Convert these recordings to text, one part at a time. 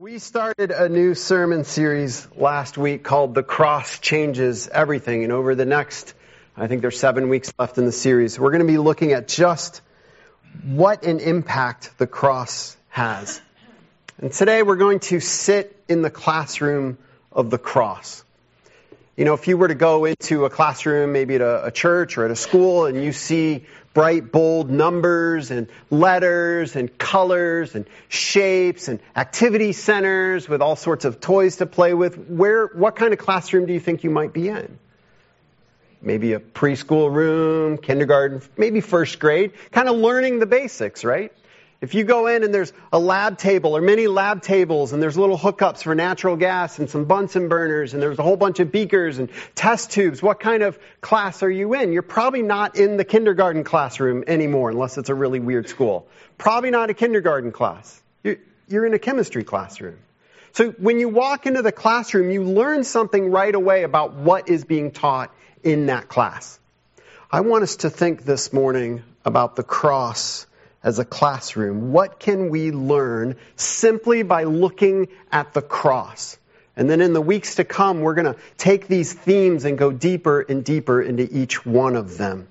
We started a new sermon series last week called The Cross Changes Everything. And over the next, I think there's seven weeks left in the series, we're going to be looking at just what an impact the cross has. And today we're going to sit in the classroom of the cross. You know, if you were to go into a classroom, maybe at a, a church or at a school, and you see bright, bold numbers and letters and colors and shapes and activity centers with all sorts of toys to play with. Where, what kind of classroom do you think you might be in? Maybe a preschool room, kindergarten, maybe first grade, kind of learning the basics, right? If you go in and there's a lab table or many lab tables and there's little hookups for natural gas and some Bunsen burners and there's a whole bunch of beakers and test tubes, what kind of class are you in? You're probably not in the kindergarten classroom anymore unless it's a really weird school. Probably not a kindergarten class. You're in a chemistry classroom. So when you walk into the classroom, you learn something right away about what is being taught in that class. I want us to think this morning about the cross as a classroom? What can we learn simply by looking at the cross? And then in the weeks to come, we're going to take these themes and go deeper and deeper into each one of them.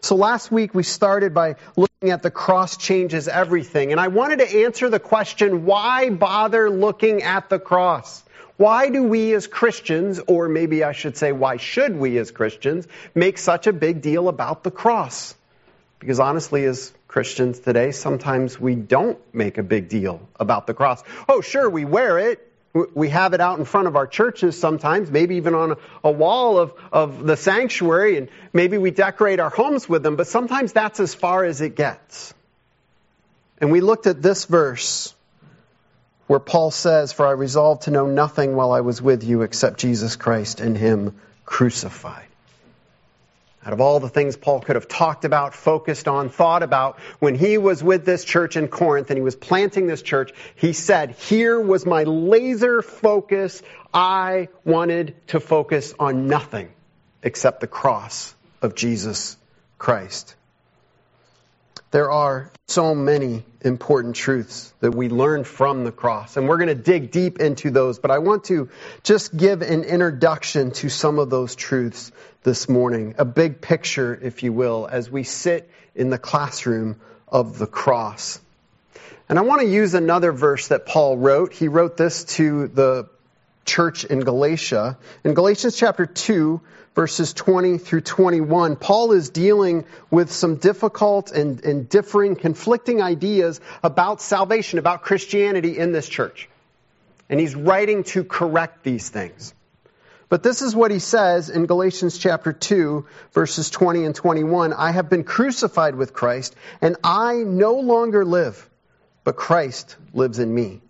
So last week we started by looking at the cross changes everything. And I wanted to answer the question, why bother looking at the cross? Why do we as Christians, or maybe I should say, why should we as Christians, make such a big deal about the cross? Because honestly, as Christians today, sometimes we don't make a big deal about the cross. Oh, sure, we wear it. We have it out in front of our churches sometimes, maybe even on a wall of, of the sanctuary, and maybe we decorate our homes with them, but sometimes that's as far as it gets. And we looked at this verse where Paul says, For I resolved to know nothing while I was with you except Jesus Christ and Him crucified. Out of all the things Paul could have talked about, focused on, thought about, when he was with this church in Corinth and he was planting this church, he said, here was my laser focus. I wanted to focus on nothing except the cross of Jesus Christ. There are so many important truths that we learn from the cross, and we're going to dig deep into those, but I want to just give an introduction to some of those truths this morning, a big picture, if you will, as we sit in the classroom of the cross. And I want to use another verse that Paul wrote. He wrote this to the church in Galatia. In Galatians chapter 2, verses 20 through 21, Paul is dealing with some difficult and, and differing, conflicting ideas about salvation, about Christianity in this church. And he's writing to correct these things. But this is what he says in Galatians chapter 2, verses 20 and 21. I have been crucified with Christ, and I no longer live, but Christ lives in me.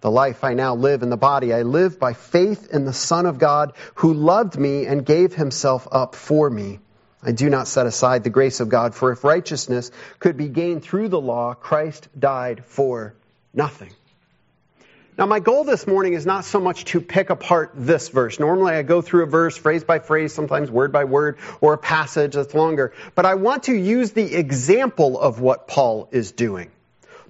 The life I now live in the body, I live by faith in the Son of God who loved me and gave himself up for me. I do not set aside the grace of God, for if righteousness could be gained through the law, Christ died for nothing. Now, my goal this morning is not so much to pick apart this verse. Normally, I go through a verse phrase by phrase, sometimes word by word, or a passage that's longer. But I want to use the example of what Paul is doing.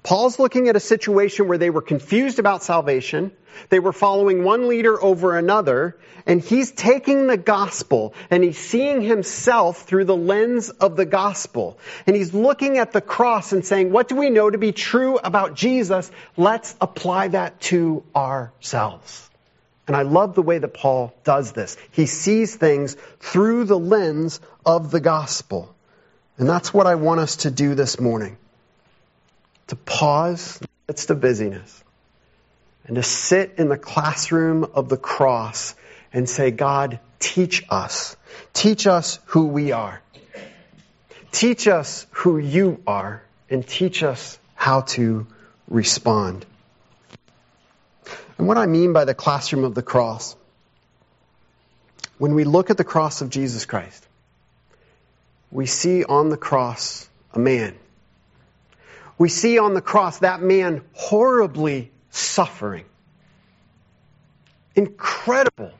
Paul's looking at a situation where they were confused about salvation. They were following one leader over another, and he's taking the gospel and he's seeing himself through the lens of the gospel. And he's looking at the cross and saying, what do we know to be true about Jesus? Let's apply that to ourselves. And I love the way that Paul does this. He sees things through the lens of the gospel. And that's what I want us to do this morning to pause in the busyness and to sit in the classroom of the cross and say, God, teach us. Teach us who we are. Teach us who you are and teach us how to respond. And what I mean by the classroom of the cross, when we look at the cross of Jesus Christ, we see on the cross a man we see on the cross that man horribly suffering. Incredible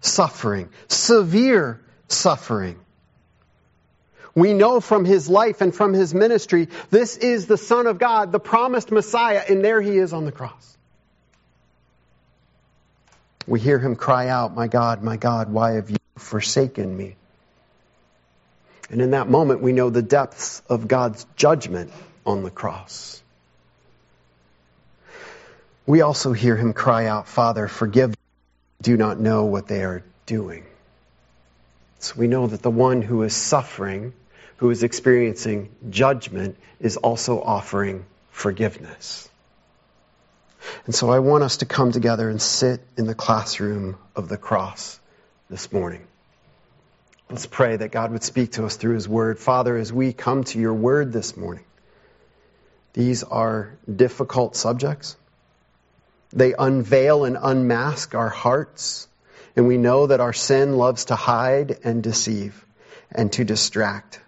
suffering. Severe suffering. We know from his life and from his ministry, this is the Son of God, the promised Messiah, and there he is on the cross. We hear him cry out, My God, my God, why have you forsaken me? And in that moment, we know the depths of God's judgment on the cross. We also hear him cry out, Father, forgive them, do not know what they are doing. So we know that the one who is suffering, who is experiencing judgment, is also offering forgiveness. And so I want us to come together and sit in the classroom of the cross this morning. Let's pray that God would speak to us through His Word. Father, as we come to your Word this morning, these are difficult subjects. They unveil and unmask our hearts, and we know that our sin loves to hide and deceive and to distract.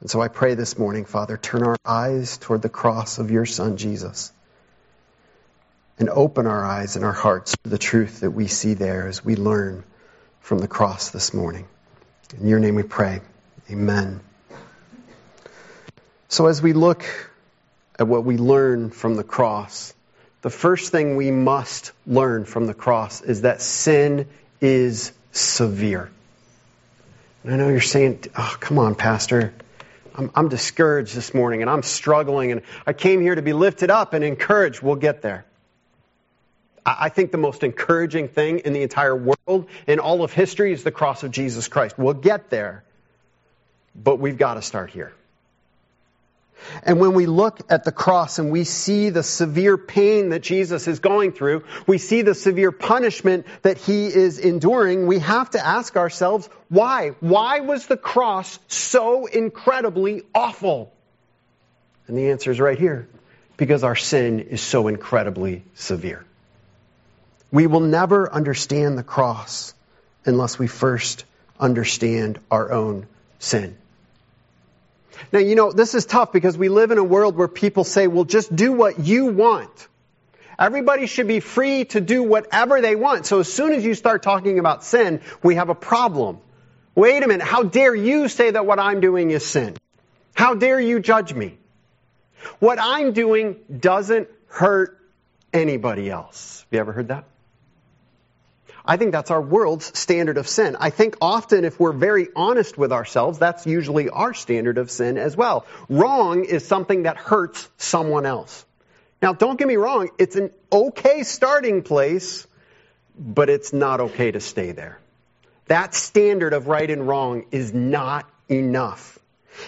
And so I pray this morning, Father, turn our eyes toward the cross of your Son, Jesus and open our eyes and our hearts to the truth that we see there as we learn from the cross this morning. In your name we pray. Amen. So as we look at what we learn from the cross, the first thing we must learn from the cross is that sin is severe. And I know you're saying, oh, come on, Pastor. I'm, I'm discouraged this morning and I'm struggling and I came here to be lifted up and encouraged. We'll get there. I think the most encouraging thing in the entire world, in all of history, is the cross of Jesus Christ. We'll get there, but we've got to start here. And when we look at the cross and we see the severe pain that Jesus is going through, we see the severe punishment that he is enduring, we have to ask ourselves, why? Why was the cross so incredibly awful? And the answer is right here. Because our sin is so incredibly severe. We will never understand the cross unless we first understand our own sin. Now, you know, this is tough because we live in a world where people say, well, just do what you want. Everybody should be free to do whatever they want. So as soon as you start talking about sin, we have a problem. Wait a minute. How dare you say that what I'm doing is sin? How dare you judge me? What I'm doing doesn't hurt anybody else. Have you ever heard that? I think that's our world's standard of sin. I think often if we're very honest with ourselves, that's usually our standard of sin as well. Wrong is something that hurts someone else. Now, don't get me wrong, it's an okay starting place, but it's not okay to stay there. That standard of right and wrong is not enough.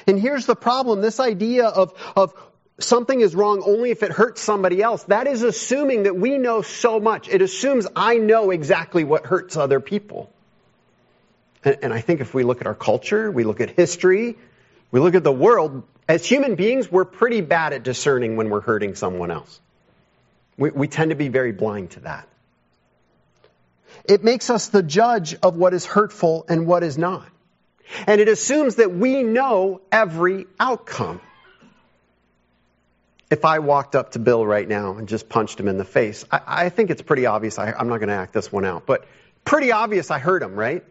And here's the problem this idea of, of something is wrong only if it hurts somebody else, that is assuming that we know so much. It assumes I know exactly what hurts other people. And, and, I think if we look at our culture, we look at history, we look at the world, as human beings, we're pretty bad at discerning when we're hurting someone else. We, we tend to be very blind to that. It makes us the judge of what is hurtful and what is not. And it assumes that we know every outcome if I walked up to Bill right now and just punched him in the face, I, I think it's pretty obvious. I, I'm not going to act this one out, but pretty obvious I hurt him, right?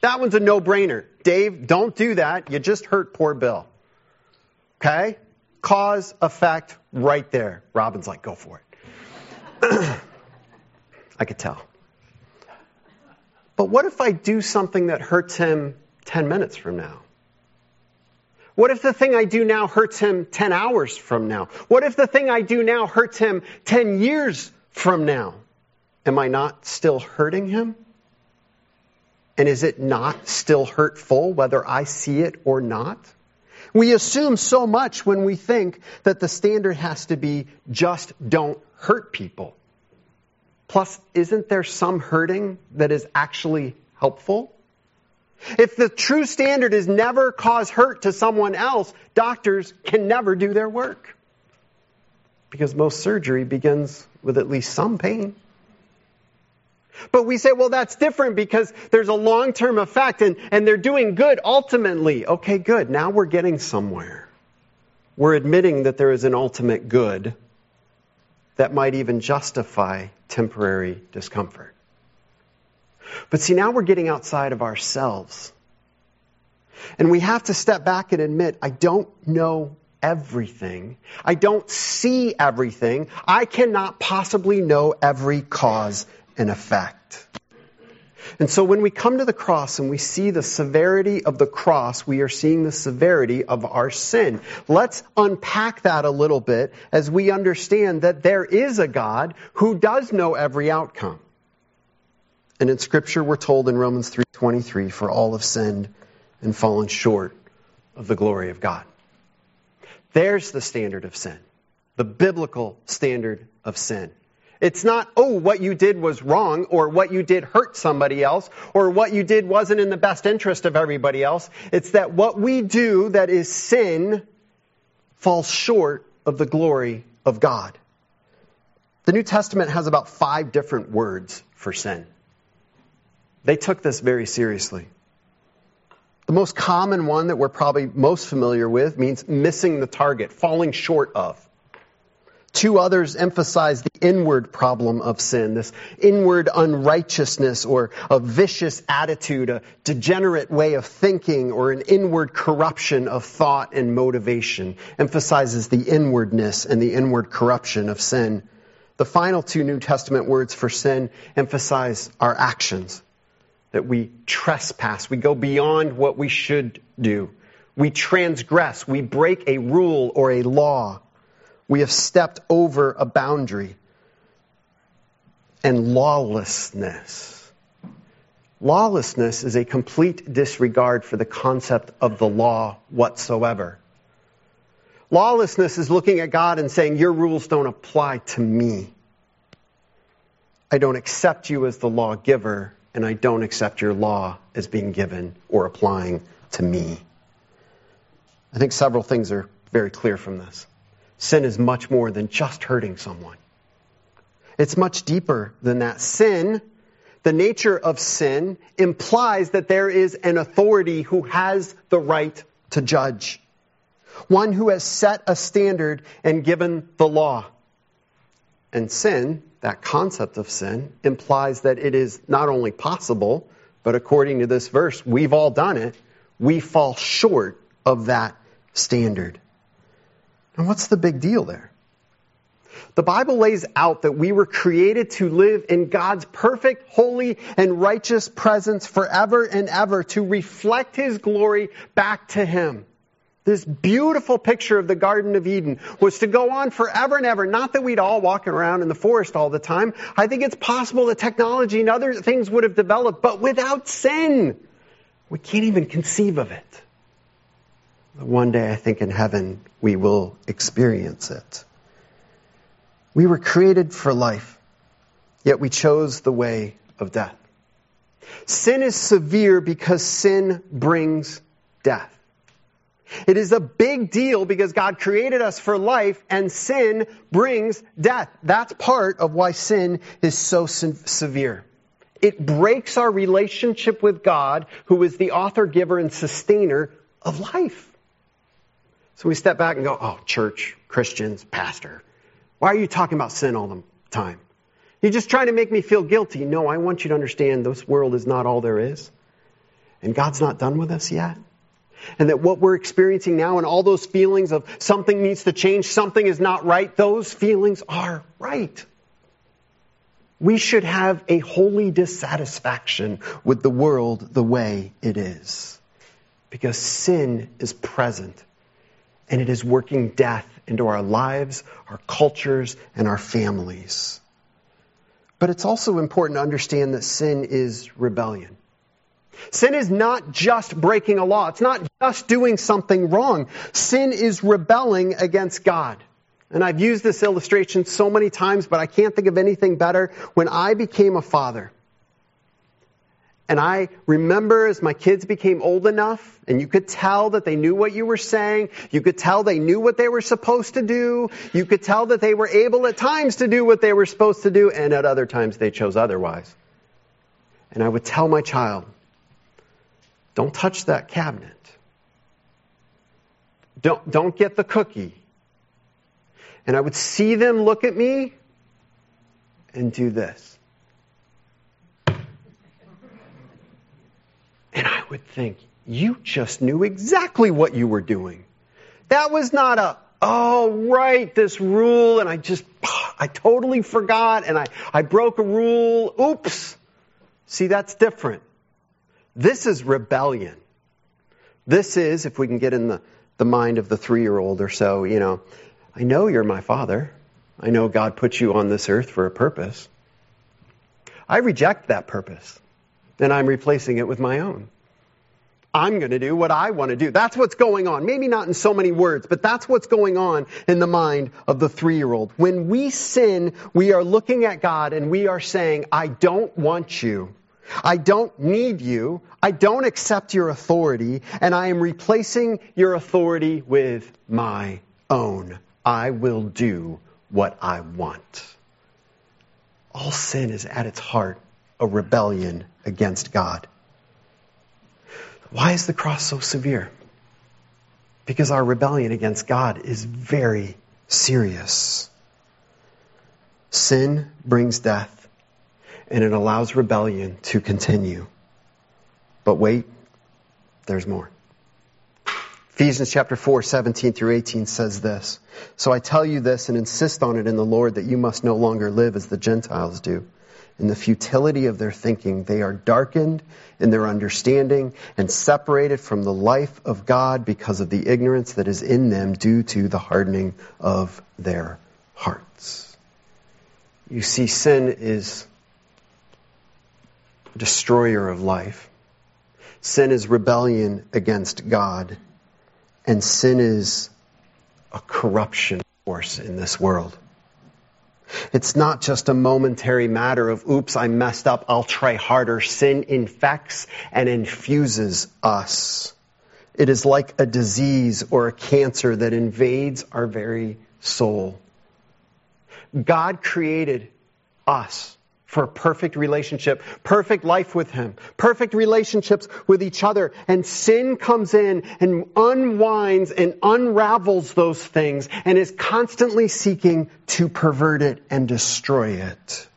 That one's a no brainer. Dave, don't do that. You just hurt poor Bill. Okay? Cause, effect, right there. Robin's like, go for it. I could tell. But what if I do something that hurts him 10 minutes from now? What if the thing I do now hurts him 10 hours from now? What if the thing I do now hurts him 10 years from now? Am I not still hurting him? And is it not still hurtful whether I see it or not? We assume so much when we think that the standard has to be just don't hurt people. Plus, isn't there some hurting that is actually helpful? If the true standard is never cause hurt to someone else, doctors can never do their work. Because most surgery begins with at least some pain. But we say, well, that's different because there's a long term effect and, and they're doing good ultimately. Okay, good. Now we're getting somewhere. We're admitting that there is an ultimate good that might even justify temporary discomfort. But see, now we're getting outside of ourselves. And we have to step back and admit, I don't know everything. I don't see everything. I cannot possibly know every cause and effect. And so when we come to the cross and we see the severity of the cross, we are seeing the severity of our sin. Let's unpack that a little bit as we understand that there is a God who does know every outcome. And in scripture we're told in Romans 3:23 for all have sinned and fallen short of the glory of God. There's the standard of sin. The biblical standard of sin. It's not, oh, what you did was wrong, or what you did hurt somebody else, or what you did wasn't in the best interest of everybody else. It's that what we do that is sin falls short of the glory of God. The New Testament has about five different words for sin. They took this very seriously. The most common one that we're probably most familiar with means missing the target, falling short of. Two others emphasize the inward problem of sin, this inward unrighteousness or a vicious attitude, a degenerate way of thinking, or an inward corruption of thought and motivation. Emphasizes the inwardness and the inward corruption of sin. The final two New Testament words for sin emphasize our actions, that we trespass, we go beyond what we should do. We transgress, we break a rule or a law. We have stepped over a boundary. And lawlessness. Lawlessness is a complete disregard for the concept of the law whatsoever. Lawlessness is looking at God and saying, Your rules don't apply to me. I don't accept you as the lawgiver, and I don't accept your law as being given or applying to me. I think several things are very clear from this. Sin is much more than just hurting someone. It's much deeper than that. Sin, the nature of sin, implies that there is an authority who has the right to judge. One who has set a standard and given the law. And sin, that concept of sin, implies that it is not only possible, but according to this verse, we've all done it. We fall short of that standard. And what's the big deal there? The Bible lays out that we were created to live in God's perfect, holy, and righteous presence forever and ever to reflect His glory back to Him. This beautiful picture of the Garden of Eden was to go on forever and ever. Not that we'd all walk around in the forest all the time. I think it's possible that technology and other things would have developed, but without sin, we can't even conceive of it. One day, I think in heaven, we will experience it. We were created for life, yet we chose the way of death. Sin is severe because sin brings death. It is a big deal because God created us for life and sin brings death. That's part of why sin is so severe. It breaks our relationship with God, who is the author, giver, and sustainer of life. So we step back and go, oh, church, Christians, pastor, why are you talking about sin all the time? You're just trying to make me feel guilty. No, I want you to understand this world is not all there is. And God's not done with us yet. And that what we're experiencing now and all those feelings of something needs to change, something is not right, those feelings are right. We should have a holy dissatisfaction with the world the way it is. Because sin is present and it is working death into our lives, our cultures, and our families. But it's also important to understand that sin is rebellion. Sin is not just breaking a law. It's not just doing something wrong. Sin is rebelling against God. And I've used this illustration so many times, but I can't think of anything better. When I became a father, and I remember as my kids became old enough, and you could tell that they knew what you were saying. You could tell they knew what they were supposed to do. You could tell that they were able at times to do what they were supposed to do, and at other times they chose otherwise. And I would tell my child, don't touch that cabinet. Don't, don't get the cookie. And I would see them look at me and do this. And I would think, you just knew exactly what you were doing. That was not a, oh, right, this rule, and I just, I totally forgot and I, I broke a rule. Oops. See, that's different. This is rebellion. This is, if we can get in the, the mind of the three year old or so, you know, I know you're my father. I know God put you on this earth for a purpose. I reject that purpose and I'm replacing it with my own. I'm going to do what I want to do. That's what's going on. Maybe not in so many words, but that's what's going on in the mind of the three year old. When we sin, we are looking at God and we are saying, I don't want you. I don't need you. I don't accept your authority and I am replacing your authority with my own. I will do what I want. All sin is at its heart a rebellion against God. Why is the cross so severe? Because our rebellion against God is very serious. Sin brings death, and it allows rebellion to continue. But wait, there's more. Ephesians chapter 4, 17 through 18 says this. So I tell you this and insist on it in the Lord that you must no longer live as the Gentiles do in the futility of their thinking. They are darkened in their understanding and separated from the life of God because of the ignorance that is in them due to the hardening of their hearts. You see, sin is destroyer of life. Sin is rebellion against God. And sin is a corruption force in this world. It's not just a momentary matter of, oops, I messed up, I'll try harder. Sin infects and infuses us. It is like a disease or a cancer that invades our very soul. God created us for a perfect relationship, perfect life with Him, perfect relationships with each other. And sin comes in and unwinds and unravels those things and is constantly seeking to pervert it and destroy it.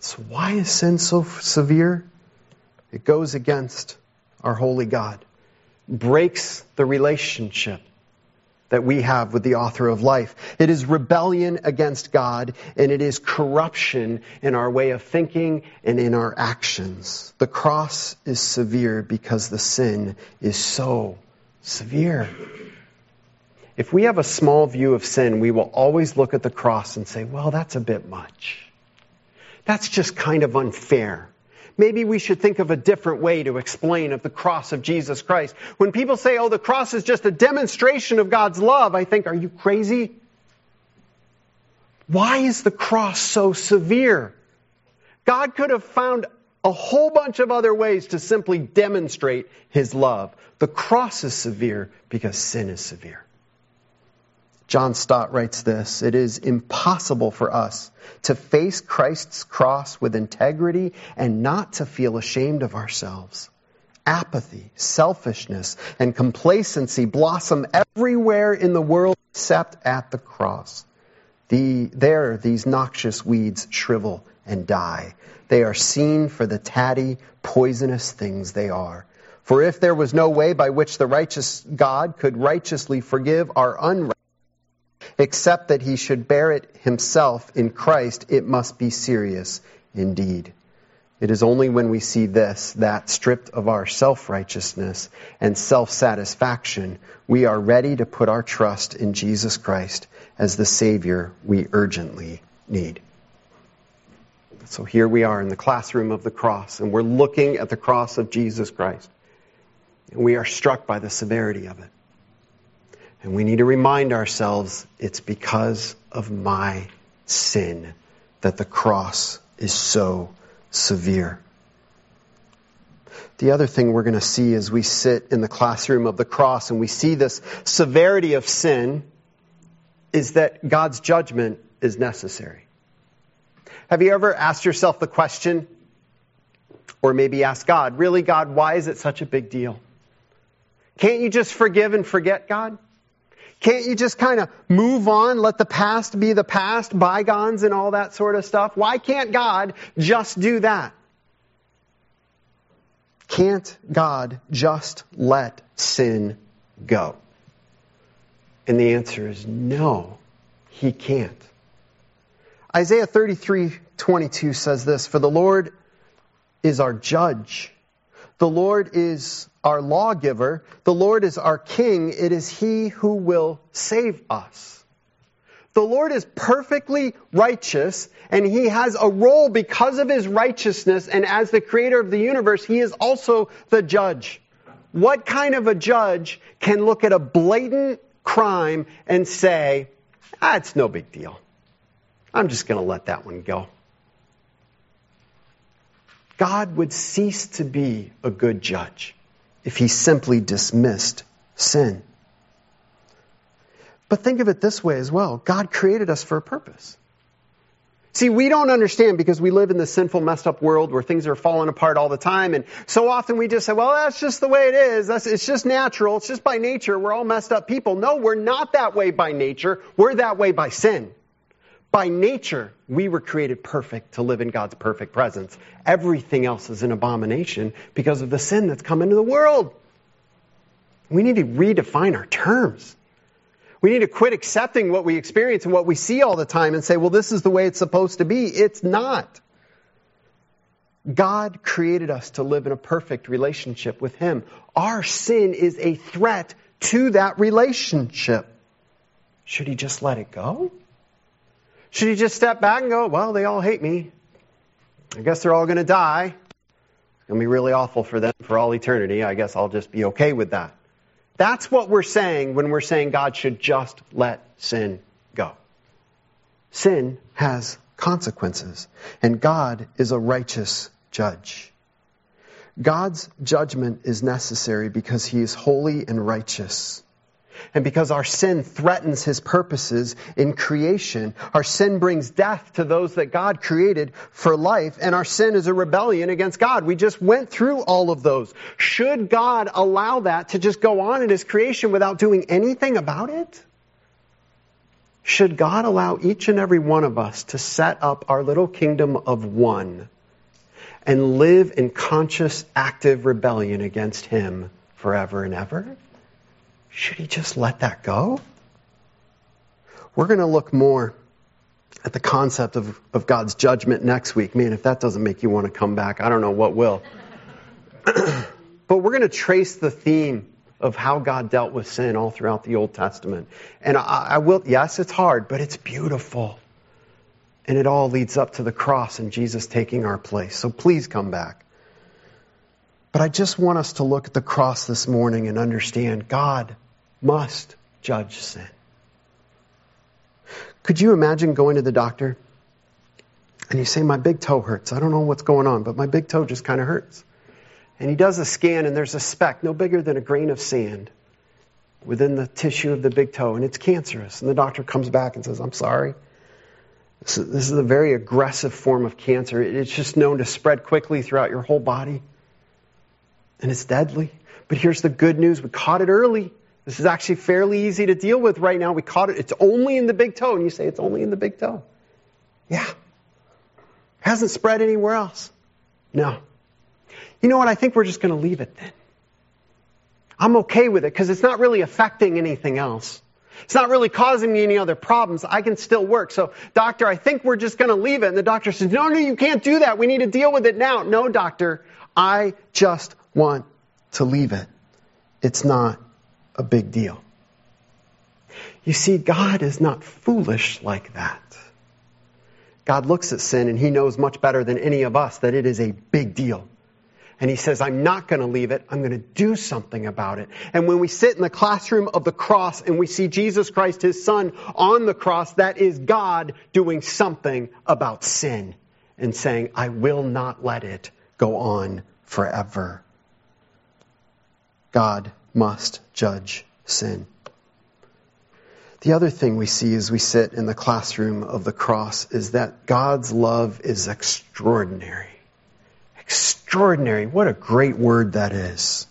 So why is sin so severe? It goes against our holy God, breaks the relationship that we have with the author of life. It is rebellion against God and it is corruption in our way of thinking and in our actions. The cross is severe because the sin is so severe. If we have a small view of sin, we will always look at the cross and say, well, that's a bit much. That's just kind of unfair maybe we should think of a different way to explain of the cross of Jesus Christ. When people say, oh, the cross is just a demonstration of God's love, I think, are you crazy? Why is the cross so severe? God could have found a whole bunch of other ways to simply demonstrate his love. The cross is severe because sin is severe. John Stott writes this It is impossible for us to face Christ's cross with integrity and not to feel ashamed of ourselves. Apathy, selfishness, and complacency blossom everywhere in the world except at the cross. The, there, these noxious weeds shrivel and die. They are seen for the tatty, poisonous things they are. For if there was no way by which the righteous God could righteously forgive our unrighteousness, except that he should bear it himself in Christ, it must be serious indeed. It is only when we see this, that stripped of our self-righteousness and self-satisfaction, we are ready to put our trust in Jesus Christ as the Savior we urgently need. So here we are in the classroom of the cross, and we're looking at the cross of Jesus Christ. And we are struck by the severity of it. And we need to remind ourselves it's because of my sin that the cross is so severe. The other thing we're going to see as we sit in the classroom of the cross and we see this severity of sin is that God's judgment is necessary. Have you ever asked yourself the question, or maybe asked God, really, God, why is it such a big deal? Can't you just forgive and forget, God? Can't you just kind of move on, let the past be the past, bygones and all that sort of stuff? Why can't God just do that? Can't God just let sin go? And the answer is no, he can't. Isaiah 33 22 says this For the Lord is our judge, the Lord is our lawgiver, the Lord is our king, it is he who will save us. The Lord is perfectly righteous and he has a role because of his righteousness and as the creator of the universe, he is also the judge. What kind of a judge can look at a blatant crime and say, ah, it's no big deal. I'm just going to let that one go. God would cease to be a good judge if he simply dismissed sin. But think of it this way as well God created us for a purpose. See, we don't understand because we live in this sinful, messed up world where things are falling apart all the time. And so often we just say, well, that's just the way it is. That's, it's just natural. It's just by nature. We're all messed up people. No, we're not that way by nature. We're that way by sin. By nature, we were created perfect to live in God's perfect presence. Everything else is an abomination because of the sin that's come into the world. We need to redefine our terms. We need to quit accepting what we experience and what we see all the time and say, well, this is the way it's supposed to be. It's not. God created us to live in a perfect relationship with Him. Our sin is a threat to that relationship. Should He just let it go? Should He just step back and go, well, they all hate me. I guess they're all going to die. It's going to be really awful for them for all eternity. I guess I'll just be okay with that. That's what we're saying when we're saying God should just let sin go. Sin has consequences, and God is a righteous judge. God's judgment is necessary because he is holy and righteous. And because our sin threatens his purposes in creation, our sin brings death to those that God created for life, and our sin is a rebellion against God. We just went through all of those. Should God allow that to just go on in his creation without doing anything about it? Should God allow each and every one of us to set up our little kingdom of one and live in conscious, active rebellion against him forever and ever? Should he just let that go? We're going to look more at the concept of, of God's judgment next week. Man, if that doesn't make you want to come back, I don't know what will. but we're going to trace the theme of how God dealt with sin all throughout the Old Testament. And I, I will, yes, it's hard, but it's beautiful. And it all leads up to the cross and Jesus taking our place. So please come back. But I just want us to look at the cross this morning and understand God must judge sin. Could you imagine going to the doctor and you say, My big toe hurts. I don't know what's going on, but my big toe just kind of hurts. And he does a scan and there's a speck no bigger than a grain of sand within the tissue of the big toe and it's cancerous. And the doctor comes back and says, I'm sorry. This is a very aggressive form of cancer. It's just known to spread quickly throughout your whole body and it's deadly. But here's the good news we caught it early. This is actually fairly easy to deal with right now. We caught it. It's only in the big toe. And you say, it's only in the big toe. Yeah. It Hasn't spread anywhere else. No. You know what? I think we're just going to leave it then. I'm okay with it because it's not really affecting anything else. It's not really causing me any other problems. I can still work. So, doctor, I think we're just going to leave it. And the doctor says, no, no, you can't do that. We need to deal with it now. No, doctor, I just want to leave it. It's not a big deal. You see, God is not foolish like that. God looks at sin and he knows much better than any of us that it is a big deal. And he says, I'm not going to leave it. I'm going to do something about it. And when we sit in the classroom of the cross and we see Jesus Christ, his son, on the cross, that is God doing something about sin and saying, I will not let it go on forever. God must judge sin. The other thing we see as we sit in the classroom of the cross is that God's love is extraordinary. Extraordinary. What a great word that is.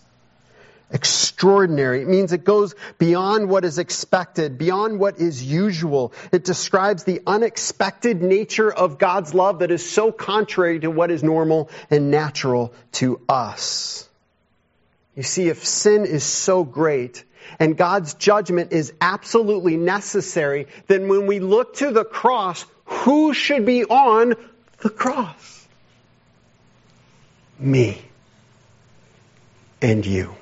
Extraordinary. It means it goes beyond what is expected, beyond what is usual. It describes the unexpected nature of God's love that is so contrary to what is normal and natural to us. You see, if sin is so great and God's judgment is absolutely necessary, then when we look to the cross, Who should be on the cross? Me and you.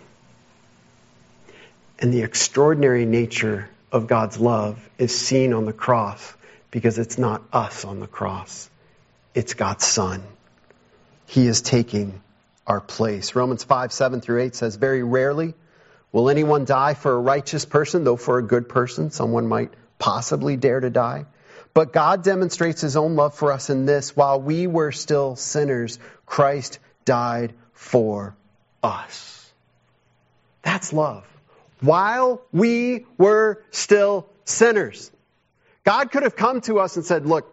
And the extraordinary nature of God's love is seen on the cross because it's not us on the cross. It's God's Son. He is taking our place. Romans 5, 7 through 8 says, Very rarely will anyone die for a righteous person, though for a good person, someone might possibly dare to die. But God demonstrates his own love for us in this while we were still sinners, Christ died for us. That's love. While we were still sinners. God could have come to us and said, Look,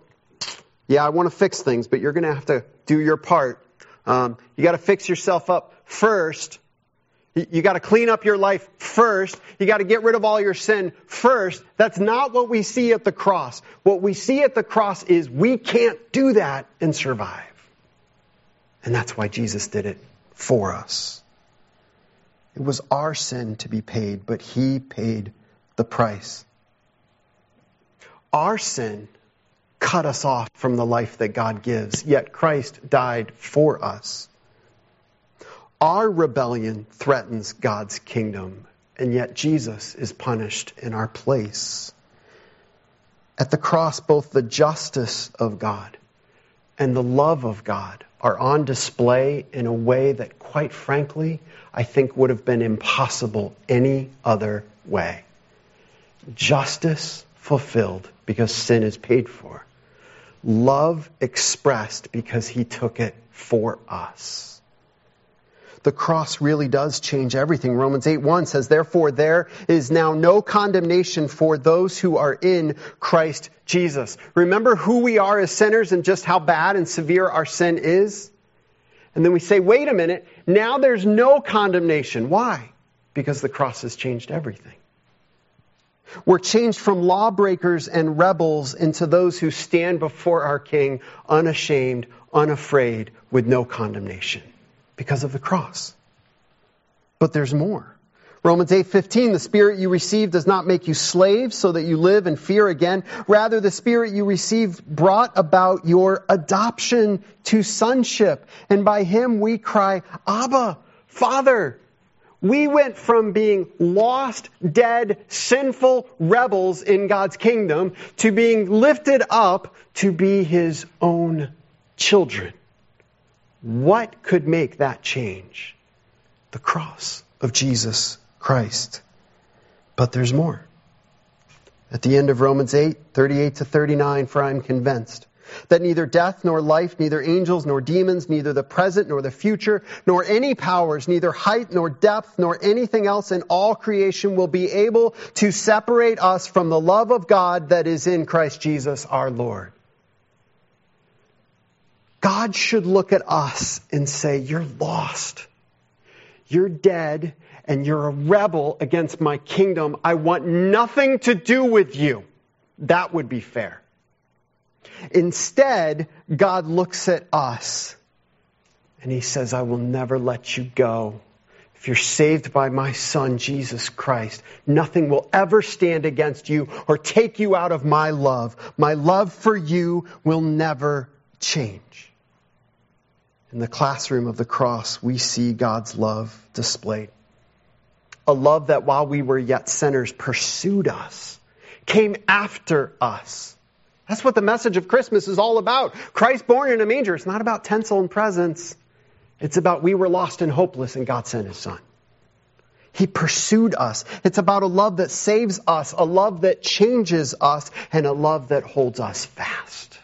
yeah, I want to fix things, but you're going to have to do your part. Um, you got to fix yourself up first. You got to clean up your life first. You got to get rid of all your sin first. That's not what we see at the cross. What we see at the cross is we can't do that and survive. And that's why Jesus did it for us. It was our sin to be paid, but He paid the price. Our sin cut us off from the life that God gives, yet Christ died for us. Our rebellion threatens God's kingdom, and yet Jesus is punished in our place. At the cross, both the justice of God and the love of God are on display in a way that, quite frankly, I think would have been impossible any other way. Justice fulfilled because sin is paid for. Love expressed because he took it for us the cross really does change everything. Romans 8 1 says, Therefore, there is now no condemnation for those who are in Christ Jesus. Remember who we are as sinners and just how bad and severe our sin is? And then we say, wait a minute, now there's no condemnation. Why? Because the cross has changed everything. We're changed from lawbreakers and rebels into those who stand before our King unashamed, unafraid, with no condemnation because of the cross. But there's more. Romans 8:15 the spirit you received does not make you slaves so that you live in fear again rather the spirit you received brought about your adoption to sonship and by him we cry abba father we went from being lost dead sinful rebels in God's kingdom to being lifted up to be his own children what could make that change? The cross of Jesus Christ. But there's more. At the end of Romans 8, 38 to 39, for I am convinced that neither death nor life, neither angels nor demons, neither the present nor the future, nor any powers, neither height nor depth, nor anything else in all creation will be able to separate us from the love of God that is in Christ Jesus our Lord. God should look at us and say, You're lost. You're dead and you're a rebel against my kingdom. I want nothing to do with you. That would be fair. Instead, God looks at us and he says, I will never let you go. If you're saved by my son, Jesus Christ, nothing will ever stand against you or take you out of my love. My love for you will never change. In the classroom of the cross, we see God's love displayed. A love that while we were yet sinners pursued us, came after us. That's what the message of Christmas is all about. Christ born in a manger. It's not about tinsel and presents. It's about we were lost and hopeless and God sent his son. He pursued us. It's about a love that saves us, a love that changes us, and a love that holds us fast.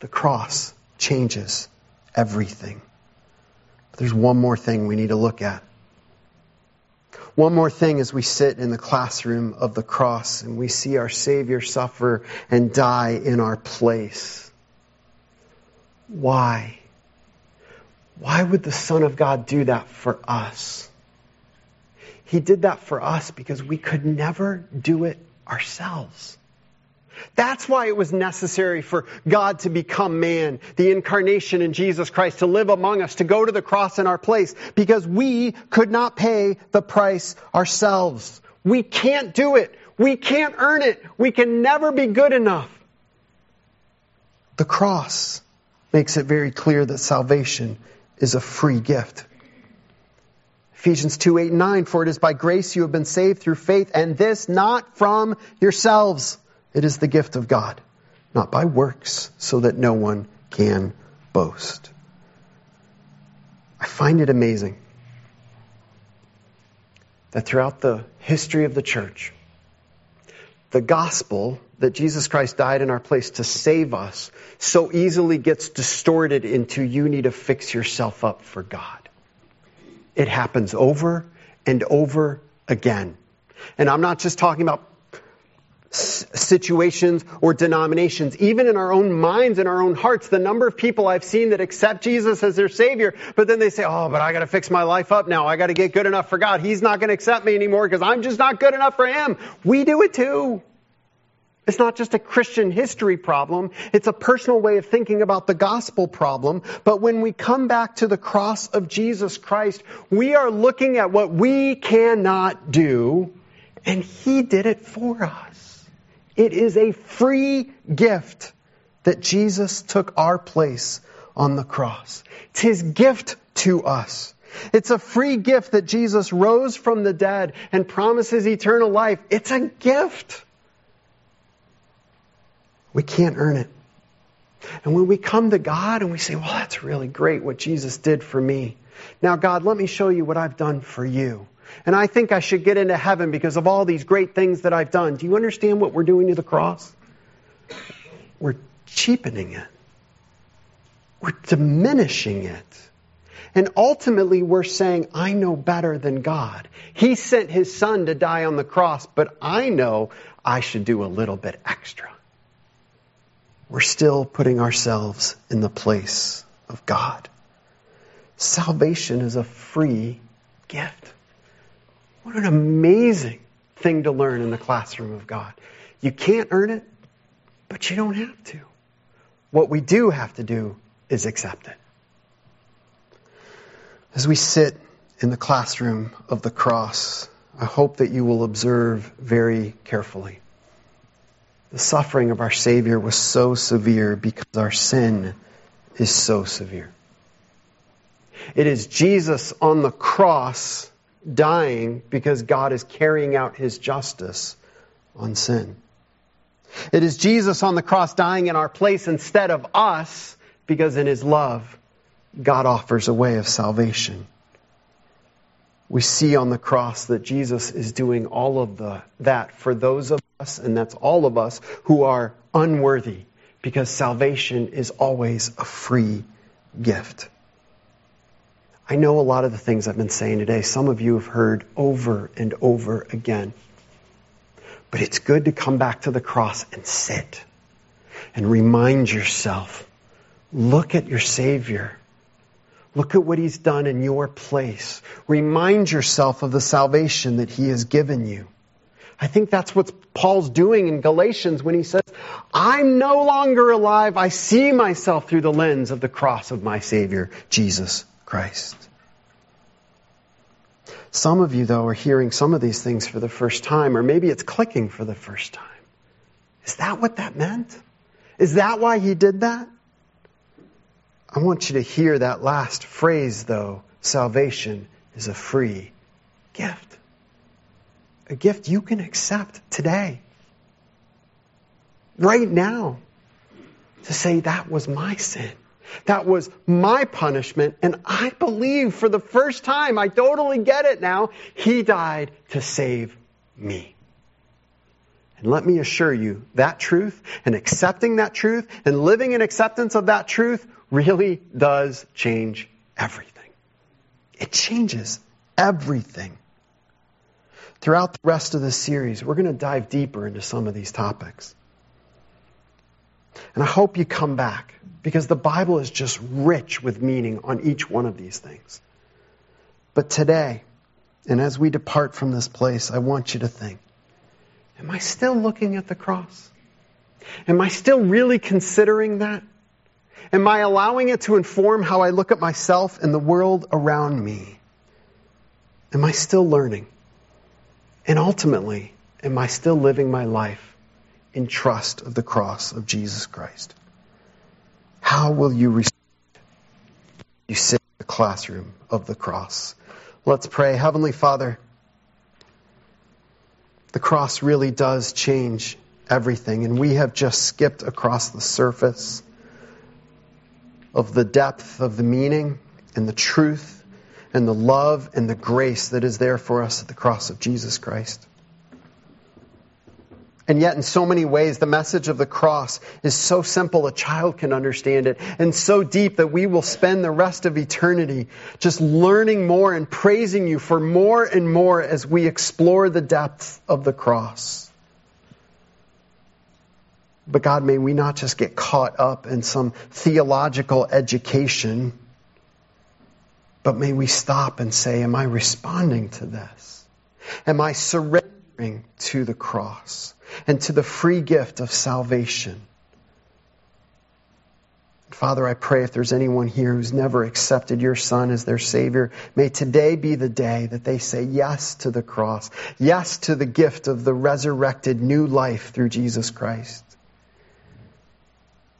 The cross changes everything. But there's one more thing we need to look at. One more thing as we sit in the classroom of the cross and we see our Savior suffer and die in our place. Why? Why would the Son of God do that for us? He did that for us because we could never do it ourselves. That's why it was necessary for God to become man, the incarnation in Jesus Christ, to live among us, to go to the cross in our place, because we could not pay the price ourselves. We can't do it. We can't earn it. We can never be good enough. The cross makes it very clear that salvation is a free gift. Ephesians 2 8 9, for it is by grace you have been saved through faith, and this not from yourselves. It is the gift of God, not by works, so that no one can boast. I find it amazing that throughout the history of the church, the gospel that Jesus Christ died in our place to save us so easily gets distorted into you need to fix yourself up for God. It happens over and over again. And I'm not just talking about situations or denominations, even in our own minds and our own hearts, the number of people I've seen that accept Jesus as their Savior, but then they say, oh, but I gotta fix my life up now. I gotta get good enough for God. He's not gonna accept me anymore because I'm just not good enough for Him. We do it too. It's not just a Christian history problem. It's a personal way of thinking about the gospel problem. But when we come back to the cross of Jesus Christ, we are looking at what we cannot do, and He did it for us. It is a free gift that Jesus took our place on the cross. It's His gift to us. It's a free gift that Jesus rose from the dead and promises eternal life. It's a gift. We can't earn it. And when we come to God and we say, well, that's really great what Jesus did for me. Now, God, let me show you what I've done for you. And I think I should get into heaven because of all these great things that I've done. Do you understand what we're doing to the cross? We're cheapening it. We're diminishing it. And ultimately, we're saying, I know better than God. He sent His Son to die on the cross, but I know I should do a little bit extra we're still putting ourselves in the place of God. Salvation is a free gift. What an amazing thing to learn in the classroom of God. You can't earn it, but you don't have to. What we do have to do is accept it. As we sit in the classroom of the cross, I hope that you will observe very carefully. The suffering of our Savior was so severe because our sin is so severe. It is Jesus on the cross dying because God is carrying out his justice on sin. It is Jesus on the cross dying in our place instead of us because in his love, God offers a way of salvation. We see on the cross that Jesus is doing all of the, that for those of us, and that's all of us, who are unworthy, because salvation is always a free gift. I know a lot of the things I've been saying today, some of you have heard over and over again. But it's good to come back to the cross and sit and remind yourself look at your Savior. Look at what He's done in your place. Remind yourself of the salvation that He has given you. I think that's what Paul's doing in Galatians when he says, I'm no longer alive. I see myself through the lens of the cross of my Savior, Jesus Christ. Some of you, though, are hearing some of these things for the first time, or maybe it's clicking for the first time. Is that what that meant? Is that why he did that? I want you to hear that last phrase, though. Salvation is a free gift a gift you can accept today. Right now. To say that was my sin. That was my punishment. And I believe for the first time, I totally get it now, He died to save me. And let me assure you, that truth and accepting that truth and living in acceptance of that truth really does change everything. It changes everything. Throughout the rest of this series, we're going to dive deeper into some of these topics. And I hope you come back because the Bible is just rich with meaning on each one of these things. But today, and as we depart from this place, I want you to think Am I still looking at the cross? Am I still really considering that? Am I allowing it to inform how I look at myself and the world around me? Am I still learning? And ultimately, am I still living my life in trust of the cross of Jesus Christ? How will you respond? You sit in the classroom of the cross. Let's pray. Heavenly Father, the cross really does change everything, and we have just skipped across the surface of the depth of the meaning and the truth and the love and the grace that is there for us at the cross of Jesus Christ. And yet, in so many ways, the message of the cross is so simple a child can understand it, and so deep that we will spend the rest of eternity just learning more and praising you for more and more as we explore the depth of the cross. But God, may we not just get caught up in some theological education, but may we stop and say, Am I responding to this? Am I surrendering to the cross? And to the free gift of salvation. Father, I pray if there's anyone here who's never accepted your Son as their Savior, may today be the day that they say yes to the cross, yes to the gift of the resurrected new life through Jesus Christ.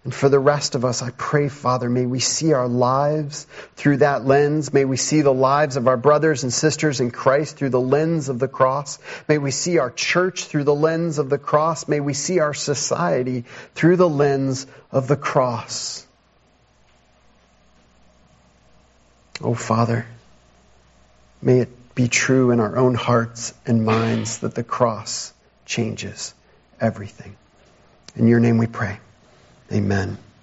And for the rest of us, I pray, Father, may we see our lives through that lens. May we see the lives of our brothers and sisters in Christ through the lens of the cross. May we see our church through the lens of the cross. May we see our society through the lens of the cross. Oh, Father, may it be true in our own hearts and minds that the cross changes everything. In your name we pray. Amen.